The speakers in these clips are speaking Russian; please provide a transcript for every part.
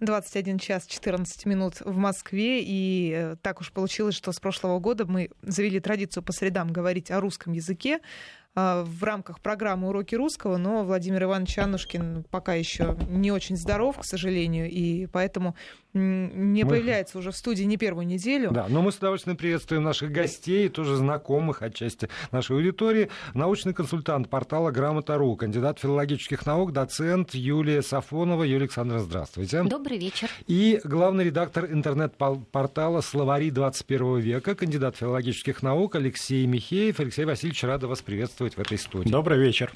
21 час 14 минут в Москве. И э, так уж получилось, что с прошлого года мы завели традицию по средам говорить о русском языке в рамках программы «Уроки русского», но Владимир Иванович Аннушкин пока еще не очень здоров, к сожалению, и поэтому не мы... появляется уже в студии не первую неделю. Да, но мы с удовольствием приветствуем наших гостей, тоже знакомых отчасти нашей аудитории. Научный консультант портала «Грамота.ру», кандидат филологических наук, доцент Юлия Сафонова. Юлия Александровна, здравствуйте. Добрый вечер. И главный редактор интернет-портала «Словари 21 века», кандидат филологических наук Алексей Михеев. Алексей Васильевич, рада вас приветствовать в этой студии. Добрый вечер.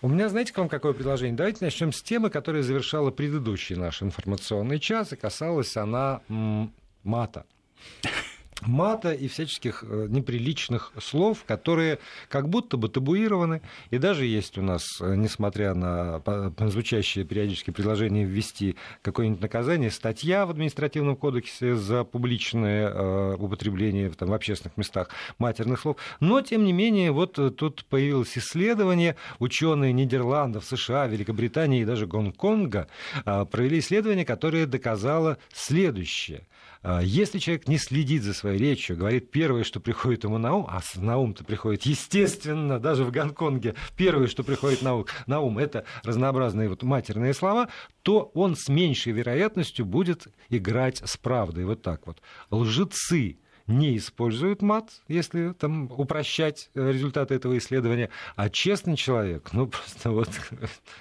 У меня, знаете, к вам какое предложение? Давайте начнем с темы, которая завершала предыдущий наш информационный час и касалась она мата мата и всяческих э, неприличных слов, которые как будто бы табуированы. И даже есть у нас, э, несмотря на звучащее периодически предложение ввести какое-нибудь наказание, статья в административном кодексе за публичное э, употребление там, в общественных местах матерных слов. Но, тем не менее, вот тут появилось исследование. Ученые Нидерландов, США, Великобритании и даже Гонконга провели исследование, которое доказало следующее – если человек не следит за своей речью, говорит первое, что приходит ему на ум, а на ум-то приходит, естественно, даже в Гонконге, первое, что приходит на ум, на ум это разнообразные вот матерные слова, то он с меньшей вероятностью будет играть с правдой. Вот так вот. Лжецы не используют мат, если там упрощать э, результаты этого исследования, а честный человек, ну, просто вот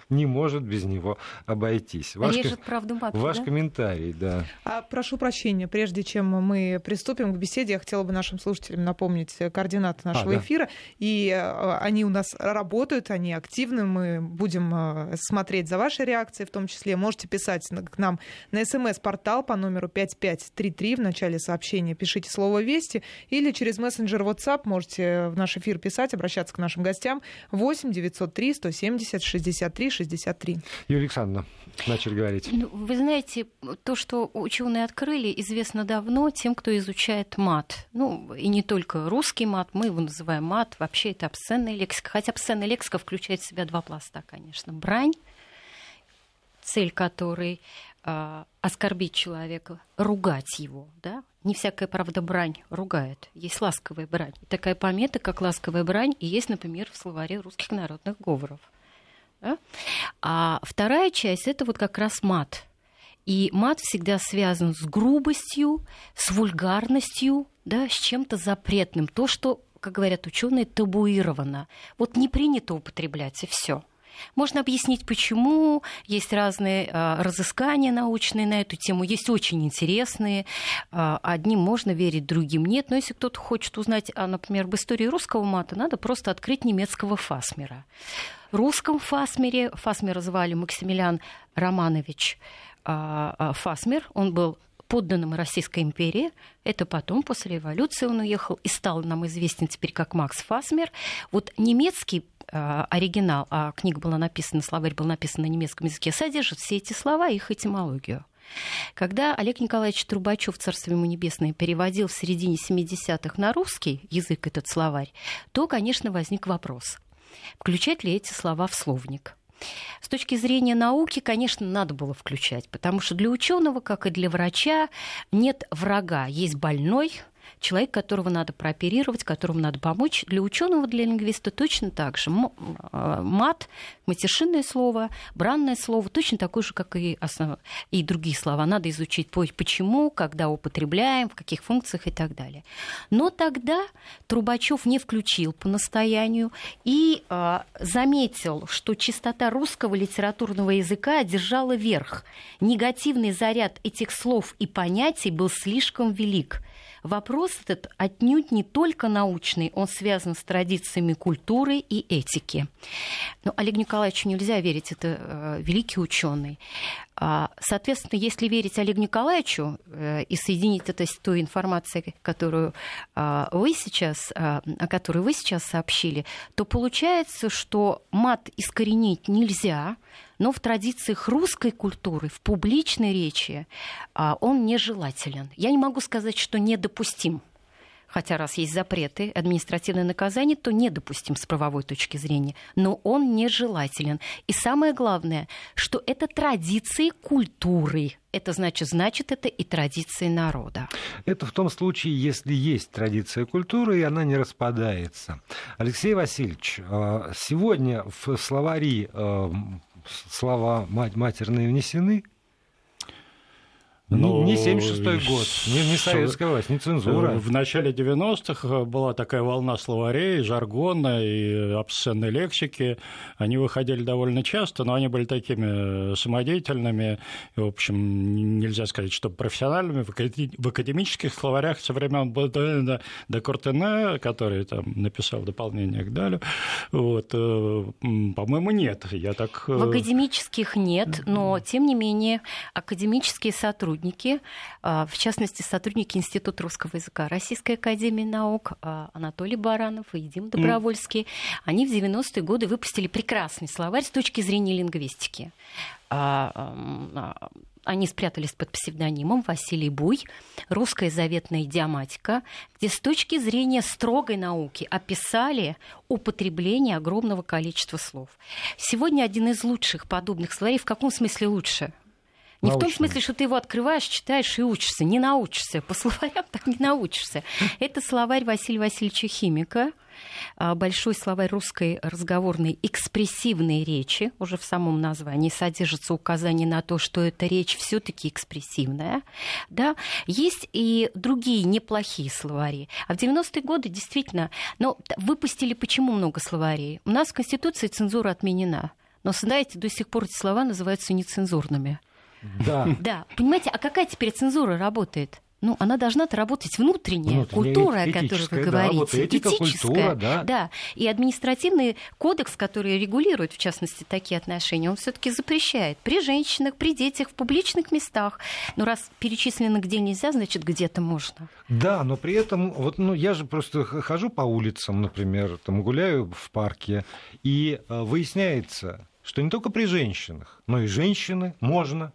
не может без него обойтись. Ваш, Режет правду матку, Ваш да? комментарий, да. А, прошу прощения, прежде чем мы приступим к беседе, я хотела бы нашим слушателям напомнить координаты а, нашего а, да. эфира, и э, они у нас работают, они активны, мы будем э, смотреть за вашей реакцией в том числе. Можете писать к нам на смс-портал по номеру 5533 в начале сообщения, пишите слово слово «Вести» или через мессенджер WhatsApp можете в наш эфир писать, обращаться к нашим гостям 8 903 170 63 63. Юлия Александровна, начали говорить. Ну, вы знаете, то, что ученые открыли, известно давно тем, кто изучает мат. Ну, и не только русский мат, мы его называем мат, вообще это обсценная лексика. Хотя обсценная лексика включает в себя два пласта, конечно. Брань, цель которой э, оскорбить человека, ругать его, да, не всякая, правда, брань ругает. Есть ласковая брань. Такая помета, как ласковая брань, и есть, например, в словаре русских народных говоров. Да? А вторая часть это вот как раз мат. И мат всегда связан с грубостью, с вульгарностью, да, с чем-то запретным. То, что, как говорят ученые, табуировано. Вот не принято употреблять, и все. Можно объяснить, почему. Есть разные а, разыскания научные на эту тему, есть очень интересные. А, одним можно верить, другим нет. Но если кто-то хочет узнать, а, например, об истории русского мата, надо просто открыть немецкого фасмера. Русском фасмере, фасмера звали Максимилиан Романович Фасмер, он был подданным Российской империи. Это потом, после революции, он уехал и стал нам известен теперь как Макс Фасмер. Вот немецкий оригинал, а книга была написана, словарь был написан на немецком языке, содержит все эти слова и их этимологию. Когда Олег Николаевич Трубачев, Царствие ему небесное, переводил в середине 70-х на русский язык этот словарь, то, конечно, возник вопрос, включать ли эти слова в словник. С точки зрения науки, конечно, надо было включать, потому что для ученого, как и для врача, нет врага, есть больной, человек, которого надо прооперировать, которому надо помочь. Для ученого, для лингвиста точно так же. А, мат, матершинное слово, бранное слово, точно такое же, как и, основ... и другие слова. Надо изучить почему, когда употребляем, в каких функциях и так далее. Но тогда Трубачев не включил по настоянию и э, заметил, что чистота русского литературного языка одержала верх. Негативный заряд этих слов и понятий был слишком велик – Вопрос этот отнюдь не только научный, он связан с традициями культуры и этики. Но Олегу Николаевичу нельзя верить, это э, великий ученый. А, соответственно, если верить Олегу Николаевичу э, и соединить это с той информацией, которую а, вы сейчас, а, о которой вы сейчас сообщили, то получается, что мат искоренить нельзя, но в традициях русской культуры, в публичной речи он нежелателен. Я не могу сказать, что недопустим хотя раз есть запреты, административное наказание, то недопустим с правовой точки зрения. Но он нежелателен. И самое главное, что это традиции культуры. Это значит, значит, это и традиции народа. Это в том случае, если есть традиция культуры, и она не распадается. Алексей Васильевич, э, сегодня в словари слова матерные внесены? Ну, не 76-й год, не, не советская власть, не цензура. В начале 90-х была такая волна словарей, жаргона и обсценной лексики. Они выходили довольно часто, но они были такими самодеятельными. И, в общем, нельзя сказать, что профессиональными. В академических словарях со времен Бодена до Кортене, который там написал дополнение к Далю, вот, э, по-моему, нет. Я так... Э, в академических нет, но, тем не менее, академические сотрудники сотрудники, а, в частности, сотрудники Института русского языка Российской академии наук а, Анатолий Баранов и Дим Добровольский, mm. они в 90-е годы выпустили прекрасный словарь с точки зрения лингвистики а, они спрятались под псевдонимом Василий Буй, «Русская заветная идиоматика», где с точки зрения строгой науки описали употребление огромного количества слов. Сегодня один из лучших подобных словарей. В каком смысле лучше? Не в том смысле, что ты его открываешь, читаешь и учишься. Не научишься. По словарям так не научишься. Это словарь Василия Васильевича Химика, а, большой словарь русской разговорной экспрессивной речи, уже в самом названии содержится указание на то, что эта речь все-таки экспрессивная. Да? Есть и другие неплохие словари. А в 90-е годы действительно, но выпустили почему много словарей? У нас в Конституции цензура отменена. Но, знаете, до сих пор эти слова называются нецензурными. Да. Да. Понимаете, а какая теперь цензура работает? ну, она должна-то работать внутренняя, Внутренняя культура, о которой вы говорите. Да, этика, этическая, культура, да. да. И административный кодекс, который регулирует, в частности, такие отношения, он все-таки запрещает при женщинах, при детях, в публичных местах. Но раз перечислено где нельзя, значит, где-то можно. Да, но при этом, вот, ну, я же просто хожу по улицам, например, там гуляю в парке, и э, выясняется, что не только при женщинах, но и женщины можно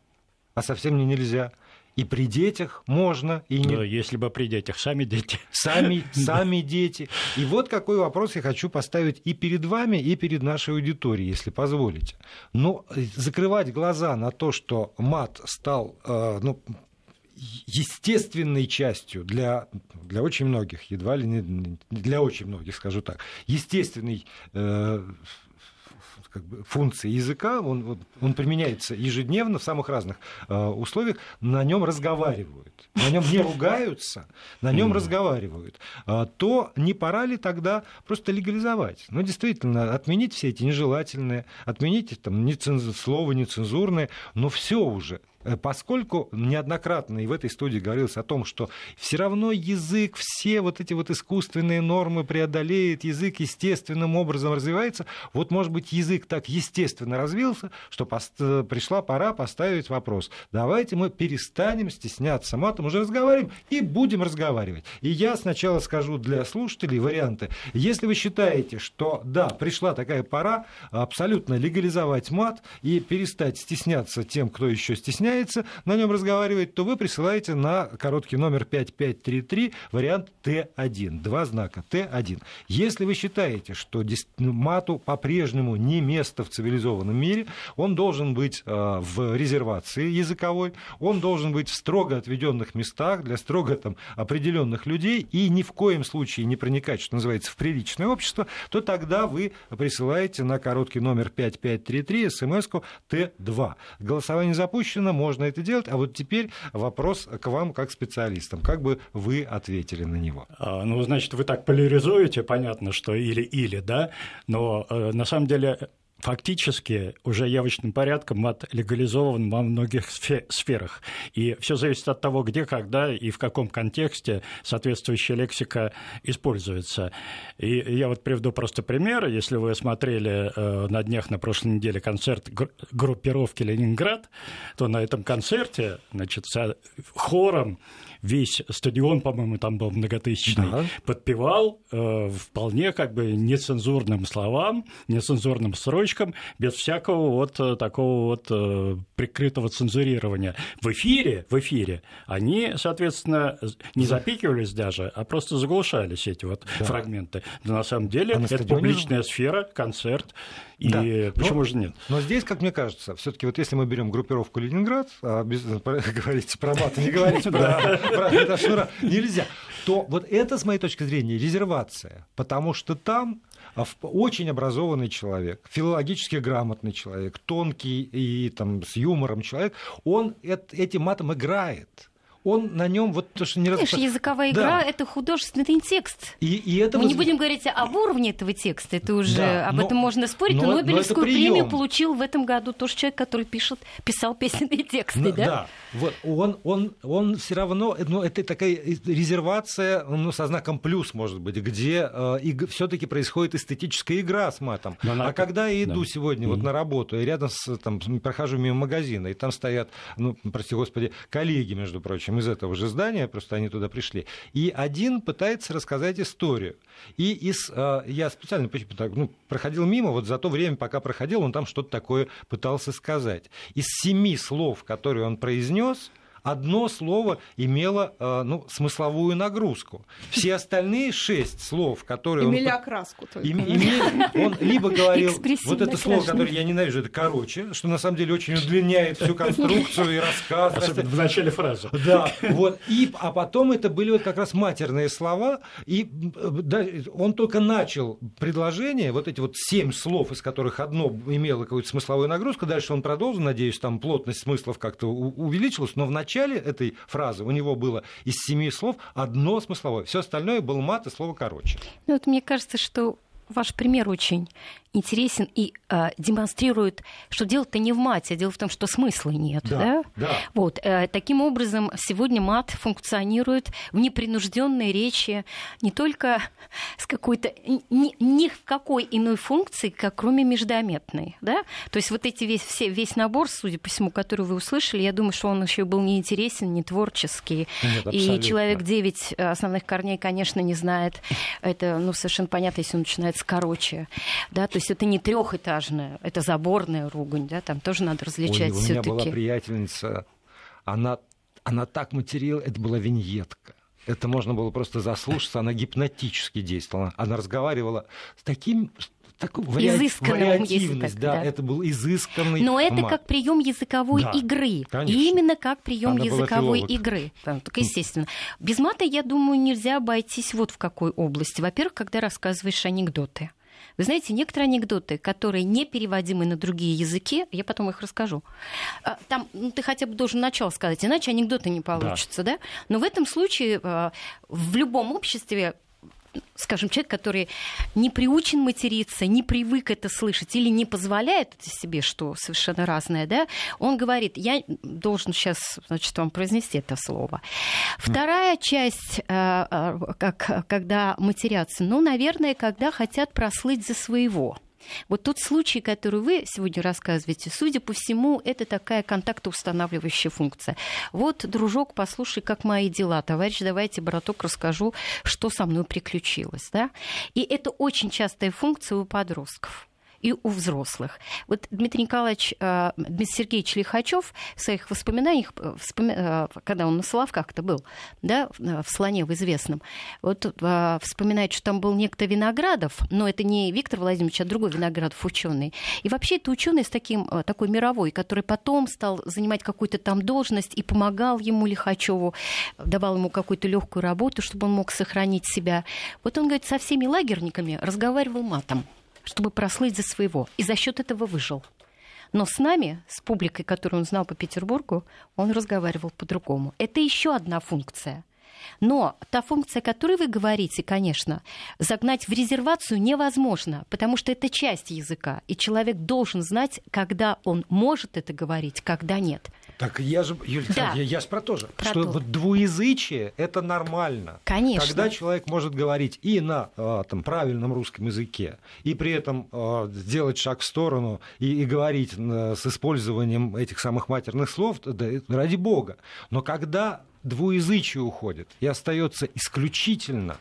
а совсем не нельзя. И при детях можно, и не... Да, если бы при детях, сами дети. Сами, сами дети. И вот какой вопрос я хочу поставить и перед вами, и перед нашей аудиторией, если позволите. Но э, закрывать глаза на то, что мат стал э, ну, естественной частью для, для очень многих, едва ли не для очень многих, скажу так, естественной э, как бы, функции языка, он, он применяется ежедневно в самых разных э, условиях, на нем разговаривают, на нем не ругаются, на нем разговаривают, э, то не пора ли тогда просто легализовать? Ну, действительно, отменить все эти нежелательные, отменить там, неценз... слово нецензурное, но все уже поскольку неоднократно и в этой студии говорилось о том, что все равно язык, все вот эти вот искусственные нормы преодолеет, язык естественным образом развивается, вот, может быть, язык так естественно развился, что. Э, пришла пора поставить вопрос. Давайте мы перестанем стесняться матом, уже разговариваем и будем разговаривать. И я сначала скажу для слушателей варианты. Если вы считаете, что да, пришла такая пора абсолютно легализовать мат и перестать стесняться тем, кто еще стесняется, стесняется на нем разговаривать, то вы присылаете на короткий номер 5533 вариант Т1. Два знака Т1. Если вы считаете, что ну, мату по-прежнему не место в цивилизованном мире, он должен быть э, в резервации языковой, он должен быть в строго отведенных местах для строго там, определенных людей и ни в коем случае не проникать, что называется, в приличное общество, то тогда вы присылаете на короткий номер 5533 смс-ку Т2. Голосование запущено, можно это делать. А вот теперь вопрос к вам как специалистам. Как бы вы ответили на него? А, ну, значит, вы так поляризуете, понятно, что или-или, да, но э, на самом деле фактически уже явочным порядком мат легализован во многих сферах. И все зависит от того, где, когда и в каком контексте соответствующая лексика используется. И я вот приведу просто пример. Если вы смотрели э, на днях на прошлой неделе концерт группировки «Ленинград», то на этом концерте значит, хором весь стадион, по-моему, там был многотысячный, да. подпевал э, вполне как бы нецензурным словам, нецензурным строчкам, без всякого вот э, такого вот э, прикрытого цензурирования. В эфире, в эфире они, соответственно, не запикивались даже, а просто заглушались эти вот да. фрагменты. Да на самом деле а это публичная сфера, концерт, и да. почему но, же нет? Но здесь, как мне кажется, все-таки вот если мы берем группировку Ленинград, а без, говорить про мат, не говорить про, про Шнура нельзя, то вот это, с моей точки зрения, резервация, потому что там а, очень образованный человек, филологически грамотный человек, тонкий и там, с юмором человек, он этим матом играет он на нем вот то, что не раз... языковая игра да. это художественный текст. И, и это Мы воз... не будем говорить об уровне этого текста, это уже да, об но, этом можно спорить. Но, Нобелевскую но премию получил в этом году тоже человек, который пишет, писал песенные тексты, но, да? Да, вот он, он, он все равно, ну, это такая резервация, ну, со знаком плюс, может быть, где э, все-таки происходит эстетическая игра с матом. Но а когда я иду да. сегодня mm-hmm. вот на работу, и рядом с, там, прохожу мимо магазина, и там стоят, ну, прости господи, коллеги, между прочим, из этого же здания, просто они туда пришли. И один пытается рассказать историю. И из, э, я специально ну, проходил мимо, вот за то время, пока проходил, он там что-то такое пытался сказать. Из семи слов, которые он произнес, одно слово имело э, ну, смысловую нагрузку. Все остальные шесть слов, которые Имели он... окраску только. Им, имели, он либо говорил вот это слово, которое я ненавижу, это короче, что на самом деле очень удлиняет всю конструкцию и рассказ. Особенно в начале фразы. Да, вот. И, а потом это были вот как раз матерные слова, и да, он только начал предложение, вот эти вот семь слов, из которых одно имело какую-то смысловую нагрузку, дальше он продолжил, надеюсь, там плотность смыслов как-то увеличилась, но в начале начале этой фразы у него было из семи слов одно смысловое. Все остальное был мат и слово короче. Ну, вот мне кажется, что ваш пример очень интересен и э, демонстрирует, что дело-то не в мате, а дело в том, что смысла нет. Да, да? Да. Вот, э, таким образом, сегодня мат функционирует в непринужденной речи не только с какой-то, ни, ни в какой иной функции, как кроме междометной. Да? То есть вот эти весь, все, весь набор, судя по всему, который вы услышали, я думаю, что он еще был не интересен, не творческий. Нет, и человек 9 основных корней, конечно, не знает. Это ну, совершенно понятно, если он начинается короче. Да? То есть это не трехэтажная, это заборная ругань, да, там тоже надо различать Ой, У меня была приятельница, она, она так материла, это была виньетка. Это можно было просто заслушаться, она гипнотически действовала. Она разговаривала с таким такой вариативность, да, да, это был изысканный. Но это мат. как прием языковой да, игры, конечно. именно как прием языковой игры, только естественно. Без мата, я думаю, нельзя обойтись вот в какой области. Во-первых, когда рассказываешь анекдоты. Вы знаете, некоторые анекдоты, которые не переводимы на другие языки, я потом их расскажу. А, там ну, ты хотя бы должен начало сказать, иначе анекдоты не получатся, да? да? Но в этом случае а, в любом обществе скажем, человек, который не приучен материться, не привык это слышать или не позволяет это себе, что совершенно разное, да, он говорит, я должен сейчас, значит, вам произнести это слово. Вторая часть, э, э, как, когда матерятся, ну, наверное, когда хотят прослыть за своего. Вот тот случай, который вы сегодня рассказываете, судя по всему, это такая контактоустанавливающая функция. Вот, дружок, послушай, как мои дела. Товарищ, давайте, браток, расскажу, что со мной приключилось. Да? И это очень частая функция у подростков и у взрослых. Вот Дмитрий Николаевич, э, Дмитрий Сергеевич Лихачев в своих воспоминаниях, э, э, когда он на Соловках-то был, да, в «Слоне» в известном, вот вспоминает, что там был некто Виноградов, но это не Виктор Владимирович, а другой Виноградов ученый. И вообще это ученый с таким, такой мировой, который потом стал занимать какую-то там должность и помогал ему Лихачеву, давал ему какую-то легкую работу, чтобы он мог сохранить себя. Вот он, говорит, со всеми лагерниками разговаривал матом чтобы прослыть за своего. И за счет этого выжил. Но с нами, с публикой, которую он знал по Петербургу, он разговаривал по-другому. Это еще одна функция. Но та функция, о которой вы говорите, конечно, загнать в резервацию невозможно, потому что это часть языка, и человек должен знать, когда он может это говорить, когда нет. Так я же, Юль, да. я, я же про то же, про что то. вот двуязычие это нормально. Конечно. Когда человек может говорить и на а, там, правильном русском языке, и при этом э, сделать шаг в сторону и, и говорить э, с использованием этих самых матерных слов, да, ради бога. Но когда двуязычие уходит, и остается исключительно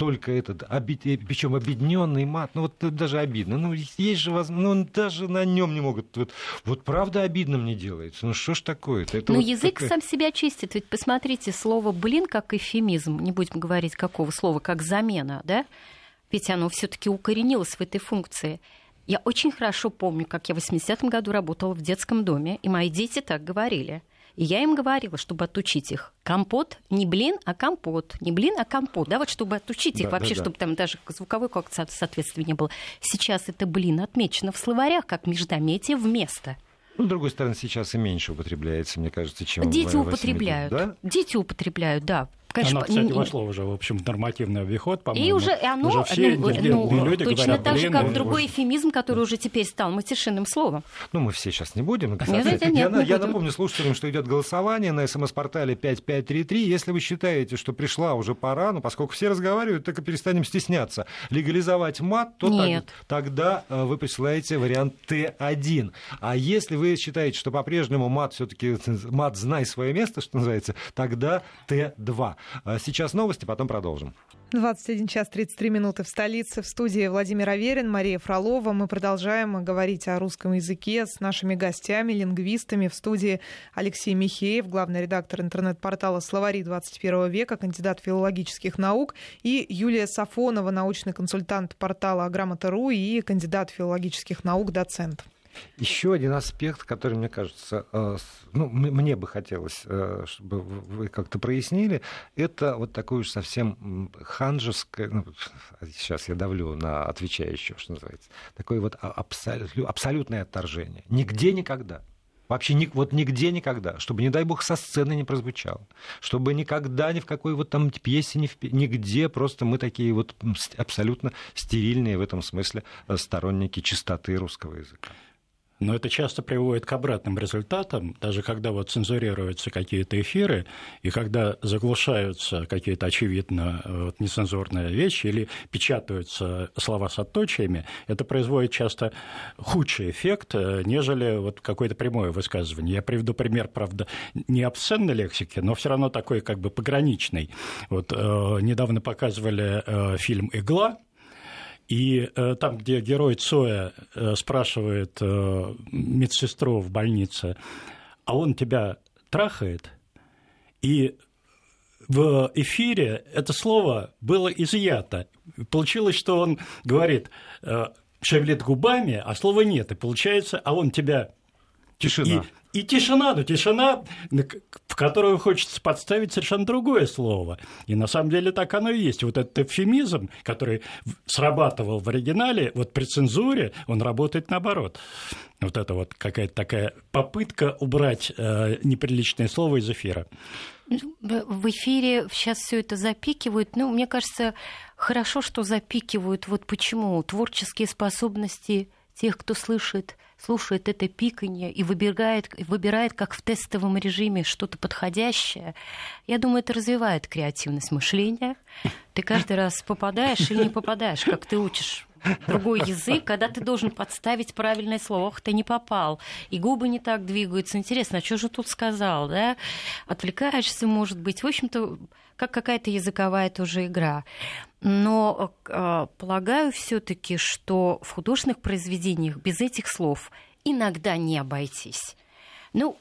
только этот, причем объединенный мат, ну вот даже обидно, ну есть же возможность, ну даже на нем не могут, вот, вот правда обидно мне делается, ну что ж такое-то? Это ну вот язык такая... сам себя чистит, ведь посмотрите, слово «блин» как эфемизм, не будем говорить какого слова, как замена, да, ведь оно все таки укоренилось в этой функции. Я очень хорошо помню, как я в 80-м году работала в детском доме, и мои дети так говорили – и я им говорила, чтобы отучить их. Компот, не блин, а компот. Не блин, а компот. Да, вот чтобы отучить да, их вообще, да, да. чтобы там даже звуковой как-то соответствия не было. Сейчас это блин отмечено в словарях как междометие вместо. Ну, с другой стороны, сейчас и меньше употребляется, мне кажется, чем Дети употребляют. Да? Дети употребляют, да. Конечно, оно, кстати, вошло уже, в общем, в нормативный обиход, по-моему. И уже оно, уже все ну, ну, люди точно говорят, так же, как блин, другой эфемизм, который уже теперь стал матершинным словом. Ну, мы все сейчас не будем. Нет, нет, нет, я, не я будем. напомню слушателям, что идет голосование на смс-портале 5533. Если вы считаете, что пришла уже пора, ну, поскольку все разговаривают, так и перестанем стесняться, легализовать мат, то так, тогда э, вы присылаете вариант Т1. А если вы считаете, что по-прежнему мат все-таки мат знай свое место, что называется, тогда Т2. А сейчас новости, потом продолжим. 21 час 33 минуты в столице. В студии Владимир Аверин, Мария Фролова. Мы продолжаем говорить о русском языке с нашими гостями, лингвистами. В студии Алексей Михеев, главный редактор интернет-портала «Словари 21 века», кандидат филологических наук, и Юлия Сафонова, научный консультант портала «Грамота.ру» и кандидат филологических наук, доцент. Еще один аспект, который, мне кажется, э, ну, мне бы хотелось, э, чтобы вы как-то прояснили, это вот такое уж совсем ханжеское, ну, сейчас я давлю на отвечающего, что называется, такое вот абсолютное отторжение. Нигде никогда. Вообще ни, вот нигде никогда, чтобы, не дай бог, со сцены не прозвучало, чтобы никогда ни в какой вот там пьесе, ни в, нигде просто мы такие вот абсолютно стерильные в этом смысле э, сторонники чистоты русского языка. Но это часто приводит к обратным результатам, даже когда вот цензурируются какие-то эфиры, и когда заглушаются какие-то очевидно вот, нецензурные вещи или печатаются слова с отточиями, это производит часто худший эффект, э, нежели вот какое-то прямое высказывание. Я приведу пример, правда, не обсценной лексики, но все равно такой как бы пограничный. Вот э, недавно показывали э, фильм «Игла», и э, там, где герой Цоя э, спрашивает э, медсестру в больнице, а он тебя трахает, и в эфире это слово было изъято. Получилось, что он говорит, э, шевелит губами, а слова нет. И получается, а он тебя Тишина. И, тишина, но тишина, в которую хочется подставить совершенно другое слово. И на самом деле так оно и есть. Вот этот эвфемизм, который срабатывал в оригинале, вот при цензуре он работает наоборот. Вот это вот какая-то такая попытка убрать э, неприличное слово из эфира. В эфире сейчас все это запикивают. Ну, мне кажется, хорошо, что запикивают. Вот почему творческие способности тех, кто слышит слушает это пиканье и выбирает, выбирает как в тестовом режиме что-то подходящее, я думаю, это развивает креативность мышления. Ты каждый раз попадаешь или не попадаешь, как ты учишь другой язык, когда ты должен подставить правильное слово. Ох, ты не попал. И губы не так двигаются. Интересно, а что же тут сказал, да? Отвлекаешься, может быть. В общем-то, как какая-то языковая тоже игра. Но э, полагаю все-таки, что в художественных произведениях без этих слов иногда не обойтись. Ну,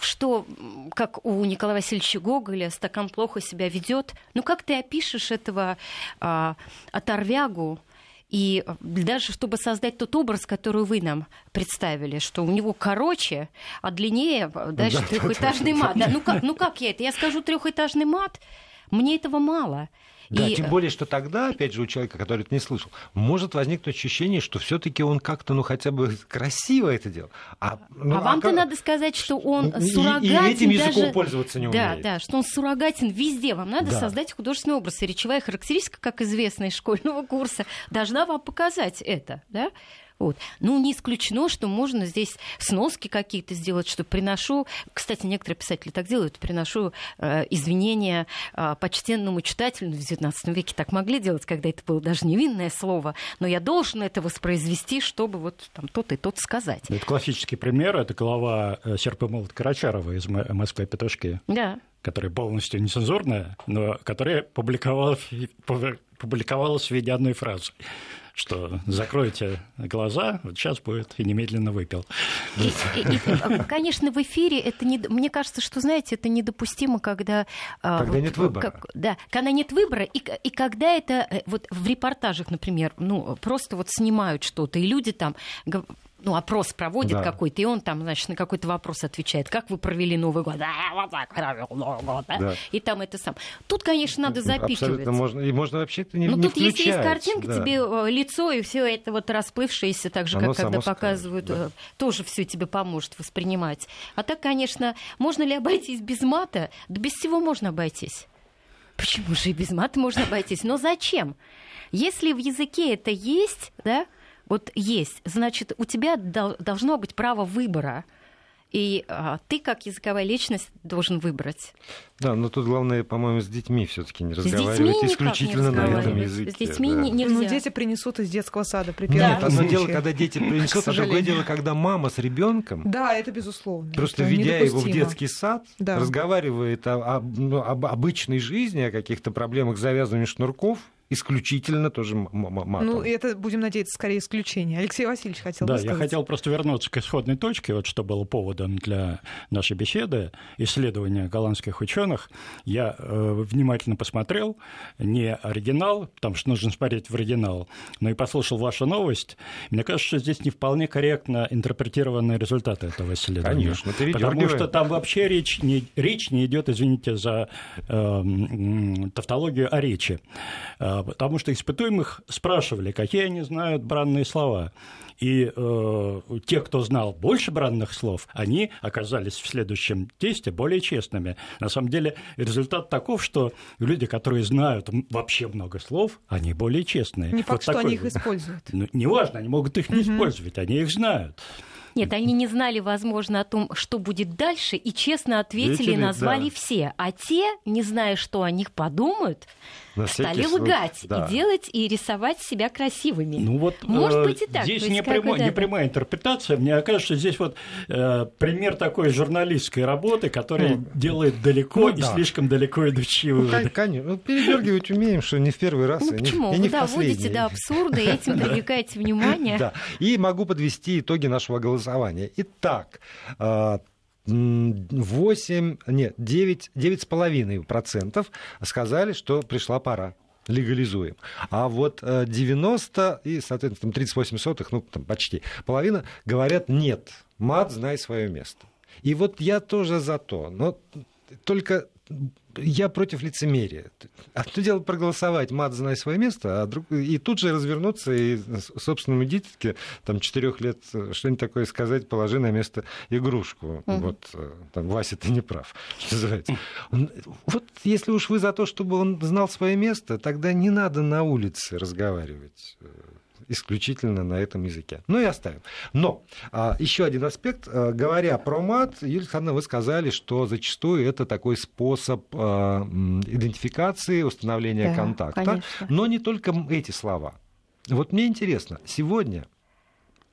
что, как у Николая Васильевича Гоголя, стакан плохо себя ведет. Ну, как ты опишешь этого э, оторвягу, и даже чтобы создать тот образ, который вы нам представили, что у него короче, а длиннее дальше да, трехэтажный да, мат. Да, ну, как, ну как я это? Я скажу трехэтажный мат, мне этого мало. Да, и... тем более, что тогда, опять же, у человека, который это не слышал, может возникнуть ощущение, что все-таки он как-то, ну, хотя бы красиво это делал. А, ну, а, а вам-то как... надо сказать, что он и, суррогатен. И этим языком даже... пользоваться не да, умеет. Да, что он суррогатен везде. Вам надо да. создать художественный образ. И речевая характеристика, как известно из школьного курса, должна вам показать это. Да? Вот. Ну, не исключено, что можно здесь сноски какие-то сделать, что приношу, кстати, некоторые писатели так делают, приношу э, извинения э, почтенному читателю, в XIX веке так могли делать, когда это было даже невинное слово, но я должен это воспроизвести, чтобы вот там тот и тот сказать. Это классический пример, это глава э, Серп и Молот Карачарова из Москвы петушки. Да. которая полностью нецензурная, но которая публиковалась, публиковалась в виде одной фразы что закройте глаза, вот сейчас будет и немедленно выпил. И, и, и, конечно, в эфире это не, мне кажется, что знаете, это недопустимо, когда а, когда вот, нет выбора, как, да, когда нет выбора и, и когда это э, вот в репортажах, например, ну просто вот снимают что-то и люди там ну, опрос проводит да. какой-то, и он там, значит, на какой-то вопрос отвечает. Как вы провели Новый год? А, вот так провел Новый год, да? да. И там это сам. Тут, конечно, надо запикивать. Абсолютно можно. И можно вообще это не Ну, тут, если есть картинка, да. тебе э, лицо и все это вот расплывшееся, так же, Оно как когда показывают, да. Э, тоже все тебе поможет воспринимать. А так, конечно, можно ли обойтись без мата? Да без всего можно обойтись. Почему же и без мата можно обойтись? Но зачем? Если в языке это есть, да, вот есть, значит, у тебя должно быть право выбора. И а, ты, как языковая личность, должен выбрать. Да, но тут главное, по-моему, с детьми все-таки не разговаривать исключительно не на этом языке. С детьми да. нельзя. Ну, дети принесут из детского сада при первом да. Одно дело, когда дети принесут, а другое дело, когда мама с ребенком. Да, это безусловно. Просто это ведя его в детский сад, да. разговаривает о, о, ну, об обычной жизни, о каких-то проблемах с завязыванием шнурков, исключительно тоже матом. Ну, это, будем надеяться, скорее исключение. Алексей Васильевич хотел Да, я хотел просто вернуться к исходной точке, вот что было поводом для нашей беседы, исследования голландских ученых. Я э, внимательно посмотрел, не оригинал, потому что нужно смотреть в оригинал, но и послушал вашу новость. Мне кажется, что здесь не вполне корректно интерпретированы результаты этого исследования. Конечно, ты Потому что там вообще речь не, речь не идет, извините за э, тавтологию, о речи э, потому что испытуемых спрашивали, какие они знают бранные слова. И э, те, кто знал больше бранных слов, они оказались в следующем тесте более честными. На самом деле результат таков, что люди, которые знают вообще много слов, они более честные. Не факт, вот что такой... они их используют. Ну, неважно, они могут их не угу. использовать, они их знают. Нет, они не знали, возможно, о том, что будет дальше, и честно ответили и назвали да. все. А те, не зная, что о них подумают, на стали лгать да. и делать и рисовать себя красивыми. Ну вот, Может э, быть и так. Здесь не, прямо, не прямая интерпретация. Мне кажется, здесь вот э, пример такой журналистской работы, которая ну, делает далеко ну, и да. слишком далеко идущие ну, выводы. Конечно, ну, передергивать умеем, что не в первый раз. Ну, и почему? Не, и не Вы доводите до абсурда, и этим привлекаете внимание. Да. И могу подвести итоги нашего голосования. Итак, э, 8, нет, 9, 9,5% сказали, что пришла пора легализуем. А вот 90 э, и, соответственно, 38 сотых, ну, там почти половина, говорят, нет, мат, знай свое место. И вот я тоже за то, но только я против лицемерия. Одно дело проголосовать, мат, знай свое место, а друг... и тут же развернуться и собственному дитятке там, четырех лет что-нибудь такое сказать, положи на место игрушку. Угу. Вот э, там, Вася, ты не прав, что называется. Вот если уж вы за то, чтобы он знал свое место, тогда не надо на улице разговаривать исключительно на этом языке. Ну и оставим. Но а, еще один аспект. А, говоря про мат, Юлия Александровна, вы сказали, что зачастую это такой способ а, идентификации, установления да, контакта. Конечно. Но не только эти слова. Вот мне интересно, сегодня,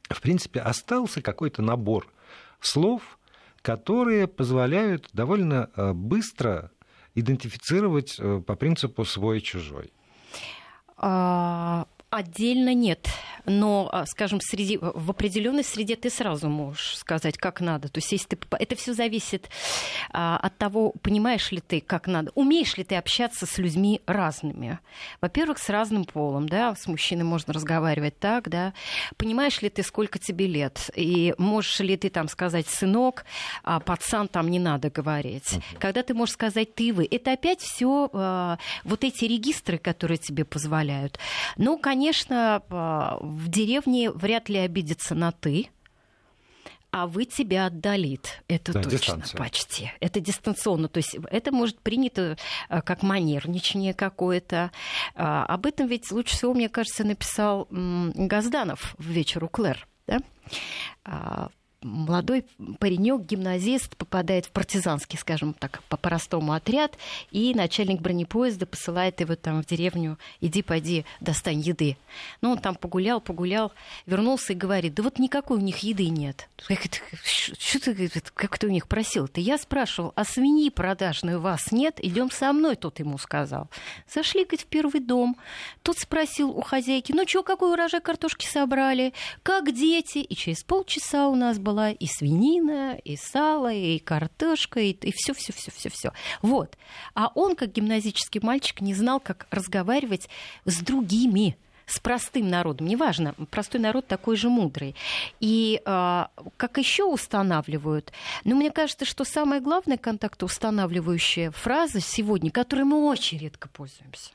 в принципе, остался какой-то набор слов, которые позволяют довольно а, быстро идентифицировать э, по принципу свой-чужой. А, Отдельно нет. Но, а, скажем, среди, в определенной среде ты сразу можешь сказать, как надо. То есть, если ты, это все зависит а, от того, понимаешь ли ты, как надо, умеешь ли ты общаться с людьми разными. Во-первых, с разным полом, да, с мужчиной можно разговаривать так, да. Понимаешь ли ты, сколько тебе лет, и можешь ли ты там сказать сынок, а пацан там не надо говорить. Uh-huh. Когда ты можешь сказать ты вы, это опять все а, вот эти регистры, которые тебе позволяют. Ну, конечно конечно, а, в деревне вряд ли обидится на «ты», а вы тебя отдалит. Это да, точно, дистанция. почти. Это дистанционно. То есть это может принято а, как манерничание какое-то. А, об этом ведь лучше всего, мне кажется, написал Газданов в «Вечер у Клэр». Да? Молодой паренек, гимназист, попадает в партизанский, скажем так, по-простому отряд, и начальник бронепоезда посылает его там в деревню, иди, пойди, достань еды. Ну, он там погулял, погулял, вернулся и говорит, да вот никакой у них еды нет. Что ты, как ты у них просил-то? Я спрашивал, а свиньи продажной у вас нет? Идем со мной, тот ему сказал. Зашли, говорит, в первый дом. Тот спросил у хозяйки, ну что, какой урожай картошки собрали? Как дети? И через полчаса у нас была и свинина, и сало, и картошка, и, все, все, все, все, все. Вот. А он, как гимназический мальчик, не знал, как разговаривать с другими с простым народом, неважно, простой народ такой же мудрый. И э, как еще устанавливают? Ну, мне кажется, что самая главная контактоустанавливающая фраза сегодня, которой мы очень редко пользуемся,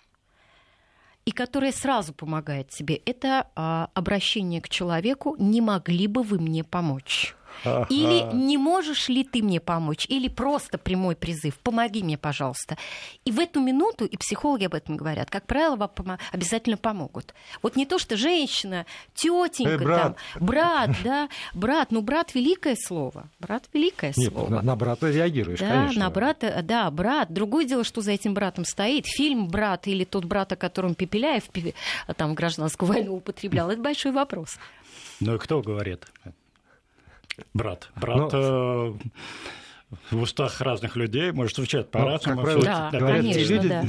и которая сразу помогает себе, это э, обращение к человеку «не могли бы вы мне помочь?» Или не можешь ли ты мне помочь? Или просто прямой призыв «помоги мне, пожалуйста». И в эту минуту, и психологи об этом говорят, как правило, вам обязательно помогут. Вот не то, что женщина, тетенька, hey, брат. там, брат, да, брат, ну брат великое слово, брат великое Нет, слово. На, на брата реагируешь, да, конечно. на брата, да, брат. Другое дело, что за этим братом стоит. Фильм «Брат» или тот брат, о котором Пепеляев там гражданскую войну употреблял, это большой вопрос. Ну и кто говорит? Брат. Брат. Но... Э, в устах разных людей может звучать по-разному. Ну, да, говорят конечно, те люди, да.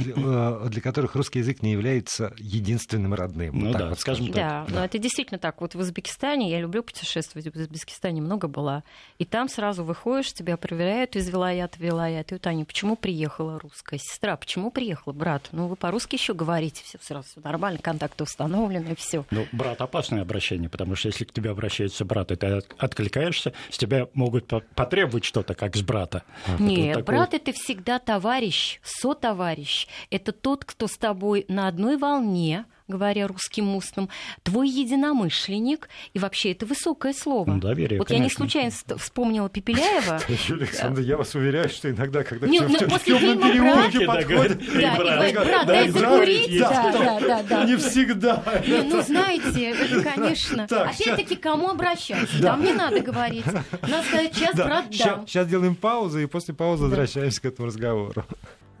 Э, для которых русский язык не является единственным родным. Ну вот да, вот скажем так. Да, да, но это действительно так. Вот в Узбекистане, я люблю путешествовать, в Узбекистане много была, и там сразу выходишь, тебя проверяют из вилаят в вилаят. И вот Аня, почему приехала русская сестра? Почему приехала брат? Ну, вы по-русски еще говорите, все сразу всё нормально, контакты установлены, все. Ну, брат опасное обращение, потому что если к тебе обращается брат, и ты откликаешься, с тебя могут потребовать что-то, как с брата. Нет, вот брат это всегда товарищ, сотоварищ. Это тот, кто с тобой на одной волне, говоря русским устным, твой единомышленник, и вообще это высокое слово. Ну, доверие, вот конечно. я не случайно вспомнила Пепеляева. Юлия Александровна, я вас уверяю, что иногда, когда Не, в ну, после фильма «Брат», подходит... Да, и говорит, брат, дай закурить. Да, да, да, да. Не всегда. Не, ну, знаете, это, конечно. Так, Опять-таки, к кому обращаться? Да, мне надо говорить. Надо сказать, сейчас брат. Сейчас делаем паузу, и после паузы возвращаемся к этому разговору.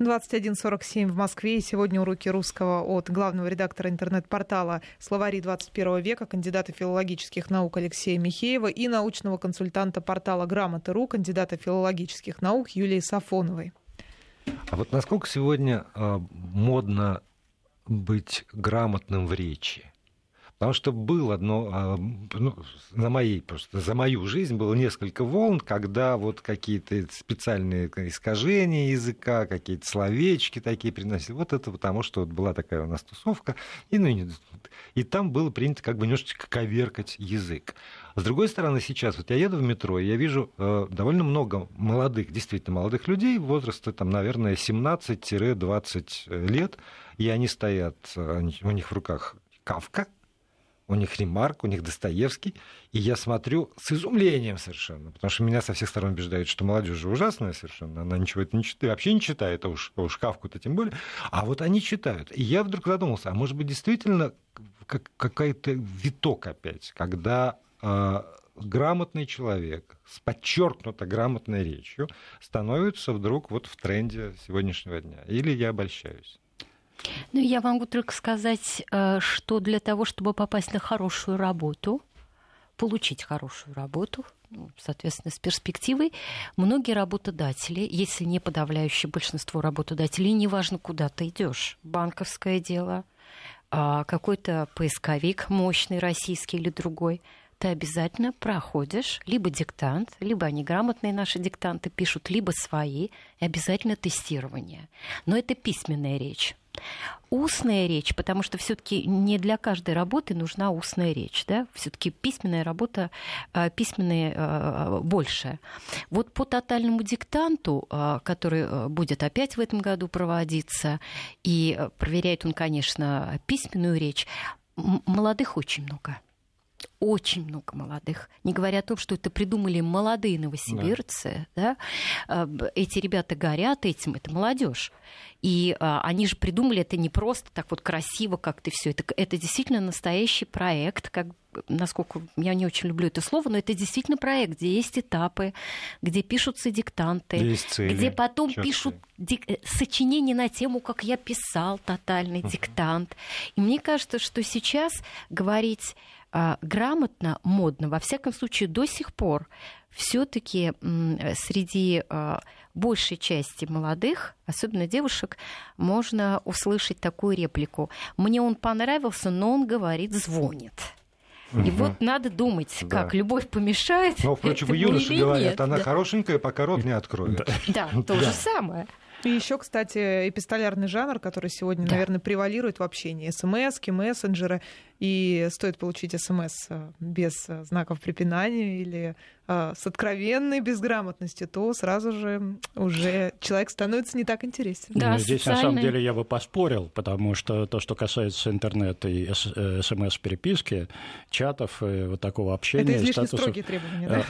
21.47 в Москве. И сегодня уроки русского от главного редактора интернет-портала «Словари 21 века», кандидата филологических наук Алексея Михеева и научного консультанта портала «Грамоты.ру», кандидата филологических наук Юлии Сафоновой. А вот насколько сегодня э, модно быть грамотным в речи? Потому что было одно, а, ну, на моей просто, за мою жизнь было несколько волн, когда вот какие-то специальные искажения языка, какие-то словечки такие приносили. Вот это потому, что вот была такая у нас тусовка, и, ну, и там было принято как бы немножечко коверкать язык. С другой стороны, сейчас вот я еду в метро, и я вижу э, довольно много молодых, действительно молодых людей, возраста, там, наверное, 17-20 лет, и они стоят, они, у них в руках кавка, у них Ремарк, у них Достоевский, и я смотрю с изумлением совершенно, потому что меня со всех сторон убеждают, что молодежь же ужасная совершенно, она ничего это не читает, вообще не читает, а уж, уж Кавку-то тем более, а вот они читают. И я вдруг задумался, а может быть действительно как, какой-то виток опять, когда э, грамотный человек с подчеркнуто грамотной речью становится вдруг вот в тренде сегодняшнего дня. Или я обольщаюсь? Ну, я могу только сказать, э, что для того, чтобы попасть на хорошую работу, получить хорошую работу, ну, соответственно, с перспективой, многие работодатели, если не подавляющее большинство работодателей, неважно, куда ты идешь, банковское дело, а, какой-то поисковик мощный, российский или другой, ты обязательно проходишь либо диктант, либо они грамотные наши диктанты пишут, либо свои, и обязательно тестирование. Но это письменная речь. Устная речь, потому что все-таки не для каждой работы нужна устная речь, да, все-таки письменная работа, э, письменная э, больше. Вот по тотальному диктанту, э, который будет опять в этом году проводиться, и проверяет он, конечно, письменную речь, молодых очень много очень много молодых. Не говоря о том, что это придумали молодые новосибирцы, да. Да? эти ребята горят этим, это молодежь. И а, они же придумали это не просто так вот красиво как-то все. Это, это действительно настоящий проект, как насколько я не очень люблю это слово, но это действительно проект, где есть этапы, где пишутся диктанты, есть цели, где потом четкие. пишут дик... Э, сочинения на тему, как я писал тотальный uh-huh. диктант. И мне кажется, что сейчас говорить грамотно, модно, во всяком случае, до сих пор все-таки среди а, большей части молодых, особенно девушек, можно услышать такую реплику. Мне он понравился, но он говорит, звонит. И угу. вот надо думать, да. как любовь помешает. Но, впрочем, юноши говорят, нет. она да. хорошенькая, пока рот не откроет. Да, то же самое. И еще, кстати, эпистолярный жанр, который сегодня, да. наверное, превалирует в общении. СМС, мессенджеры. И стоит получить СМС э, без э, знаков препинания или э, с откровенной безграмотностью, то сразу же уже человек становится не так интересен. Да, ну, здесь социальный... на самом деле я бы поспорил, потому что то, что касается интернета и СМС-переписки, чатов, вот такого общения... Это излишне статусов... строгие требования, да?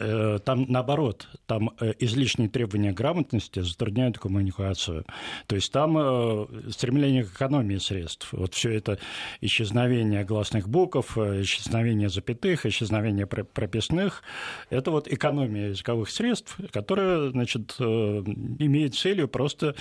Э, там наоборот, там э, излишние требования грамотности затрудняют коммуникацию. То есть там э, стремление к экономии средств. Вот все это исчезновение гласных букв, исчезновение запятых, исчезновение прописных, это вот экономия языковых средств, которая, значит, имеет целью просто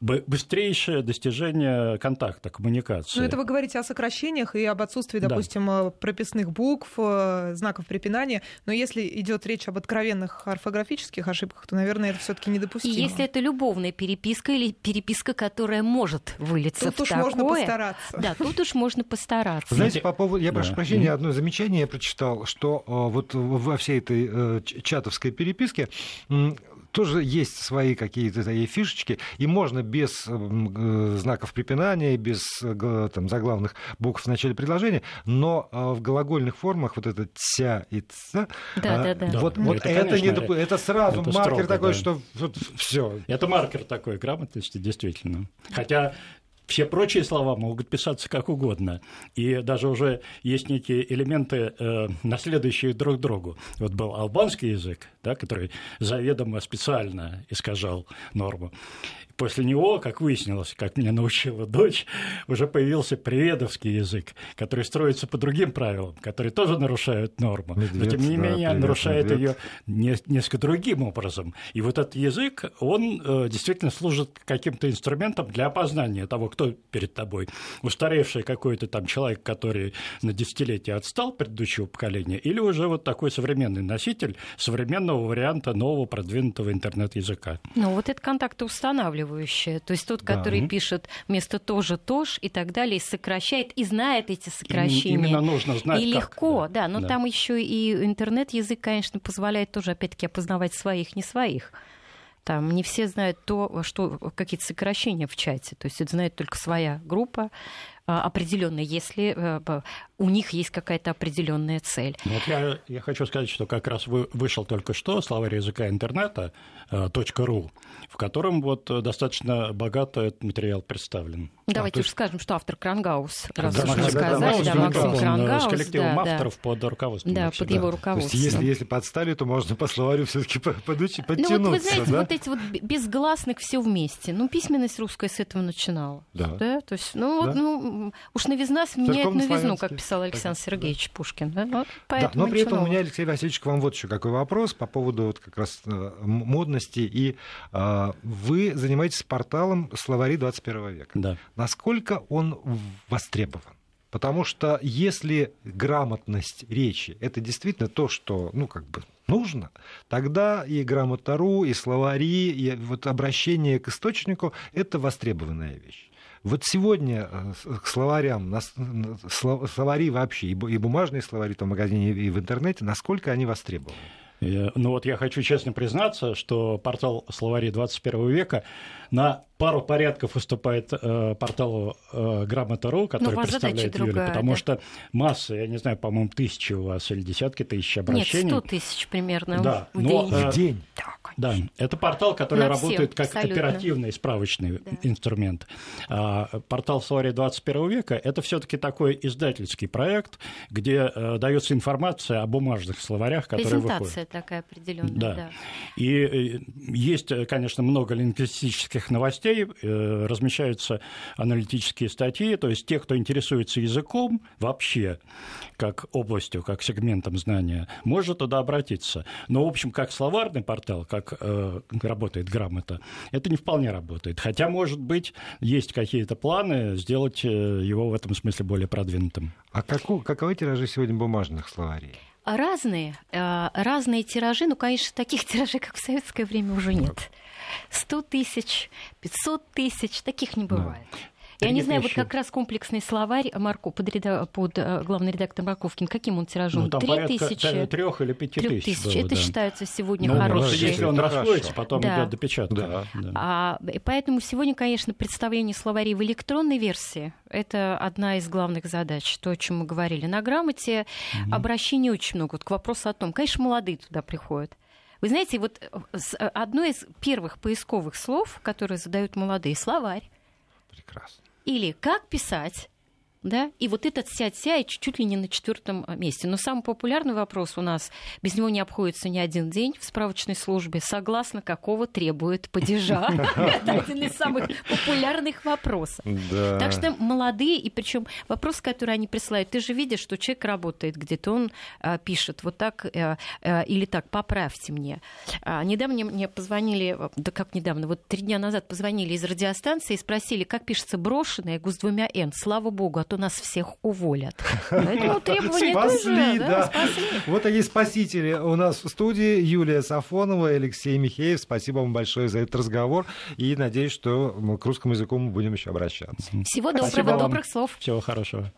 быстрейшее достижение контакта, коммуникации. Но это вы говорите о сокращениях и об отсутствии, допустим, да. прописных букв, знаков препинания. Но если идет речь об откровенных орфографических ошибках, то, наверное, это все-таки недопустимо. И если это любовная переписка или переписка, которая может вылиться тут в уж такое... можно постараться. Да, тут уж можно постараться. Знаете, по поводу, я прошу да. прощения, одно замечание я прочитал, что э, вот во всей этой э, чатовской переписке тоже есть свои какие-то такие фишечки, и можно без э, знаков препинания, без э, там, заглавных букв в начале предложения, но э, в глагольных формах вот это «тся» и «ца», да, а, да, да. вот, вот это, это, конечно, не, это сразу это маркер строго, такой, да. что вот, все. Это маркер такой грамотности, действительно. Хотя все прочие слова могут писаться как угодно. И даже уже есть некие элементы, э, наследующие друг другу. Вот был албанский язык, да, который заведомо специально искажал норму. После него, как выяснилось, как меня научила дочь, уже появился приведовский язык, который строится по другим правилам, которые тоже нарушают норму, медведь, но тем не менее привет, нарушает ее несколько другим образом. И вот этот язык, он э, действительно служит каким-то инструментом для опознания того, кто перед тобой. Устаревший какой-то там человек, который на десятилетие отстал предыдущего поколения, или уже вот такой современный носитель современного варианта нового продвинутого интернет-языка. Ну вот этот контакт устанавливает устанавливающее. То есть тот, да. который пишет вместо тоже тоже и так далее, сокращает и знает эти сокращения. Именно нужно знать. И как, легко, да. да но да. там еще и интернет-язык, конечно, позволяет тоже, опять-таки, опознавать своих, не своих. Там не все знают то, что какие-то сокращения в чате. То есть это знает только своя группа а, определенная, если э, у них есть какая-то определенная цель. Вот я, я хочу сказать, что как раз вы, вышел только что словарь языка интернета .ру, в котором вот достаточно богато этот материал представлен. Давайте а, есть... скажем, что автор Крангаус, раз да, уж мы сказали, да, Максим Крангаус. С коллективом да, авторов да. под руководством. Да, под его руководством. То есть, если, если подстали, то можно по словарю все таки подучить, подтянуться. Ну, вот вы знаете, да? вот эти вот безгласных все вместе. Ну, письменность русская с этого начинала. Да. да? То есть, ну, да. вот, ну, уж новизна сменяет новизну, как писал Александр Сергеевич да. Пушкин. Да? Вот да, но при этом у меня, Алексей Васильевич, к вам вот еще какой вопрос по поводу вот как раз э, модности. И э, вы занимаетесь порталом словари 21 века. Да. Насколько он востребован? Потому что если грамотность речи это действительно то, что ну, как бы нужно, тогда и грамота.ру, и словари, и вот обращение к источнику это востребованная вещь. Вот сегодня э, к словарям, словари вообще, и бумажные словари в магазине, и в интернете, насколько они востребованы? Ну вот я хочу честно признаться, что портал словари 21 века на пару порядков выступает э, порталу э, Грамота.ру, который представляет Юля, другая, потому да. что масса, я не знаю, по-моему, тысячи у вас или десятки тысяч обращений. Нет, сто тысяч примерно да, в но, день. Э, в день. Да, да, это портал, который На работает всем, как абсолютно. оперативный справочный да. инструмент. А, портал «Словарь 21 века» — это все таки такой издательский проект, где э, дается информация о бумажных словарях, которые Презентация выходят. такая определенная, да. да. И э, есть, конечно, много лингвистических новостей, новостей э, размещаются аналитические статьи, то есть те, кто интересуется языком вообще, как областью, как сегментом знания, может туда обратиться. Но, в общем, как словарный портал, как э, работает грамота, это не вполне работает. Хотя, может быть, есть какие-то планы сделать э, его в этом смысле более продвинутым. А каку, каковы тиражи сегодня бумажных словарей? Разные, разные тиражи, ну, конечно, таких тиражей, как в советское время, уже нет. 100 тысяч, 500 тысяч, таких не бывает. Да. Я не знаю, вот как раз комплексный словарь Марко под, реда... под э, главный редактор Марковкин, каким он тиражом? Ну, Три тысячи? Трех или пяти тысяч. тысяч. Это да. считается сегодня ну, хороший. Если он расходится, потом да. идет допечатка. Да. Да. А, и поэтому сегодня, конечно, представление словарей в электронной версии это одна из главных задач, то, о чем мы говорили. На грамоте угу. обращений очень много. Вот к вопросу о том, конечно, молодые туда приходят. Вы знаете, вот э, э, одно из первых поисковых слов, которые задают молодые, словарь. Прекрасно. Или как писать да, и вот этот сядь-ся чуть ли не на четвертом а, месте. Но самый популярный вопрос у нас, без него не обходится ни один день в справочной службе, согласно какого требует падежа. Это один из самых популярных вопросов. Так что молодые, и причем вопрос, который они присылают, ты же видишь, что человек работает где-то, он а, пишет вот так э, э, или так, поправьте мне. А, недавно мне позвонили, да как недавно, вот три дня назад позвонили из радиостанции и спросили, как пишется брошенное, гус двумя «н». Слава богу, а то нас всех уволят. Поэтому требования спасли, тоже, да, да. Спасли. Вот они спасители у нас в студии. Юлия Сафонова, Алексей Михеев. Спасибо вам большое за этот разговор. И надеюсь, что к русскому языку мы будем еще обращаться. Всего доброго, добрых слов. Всего хорошего.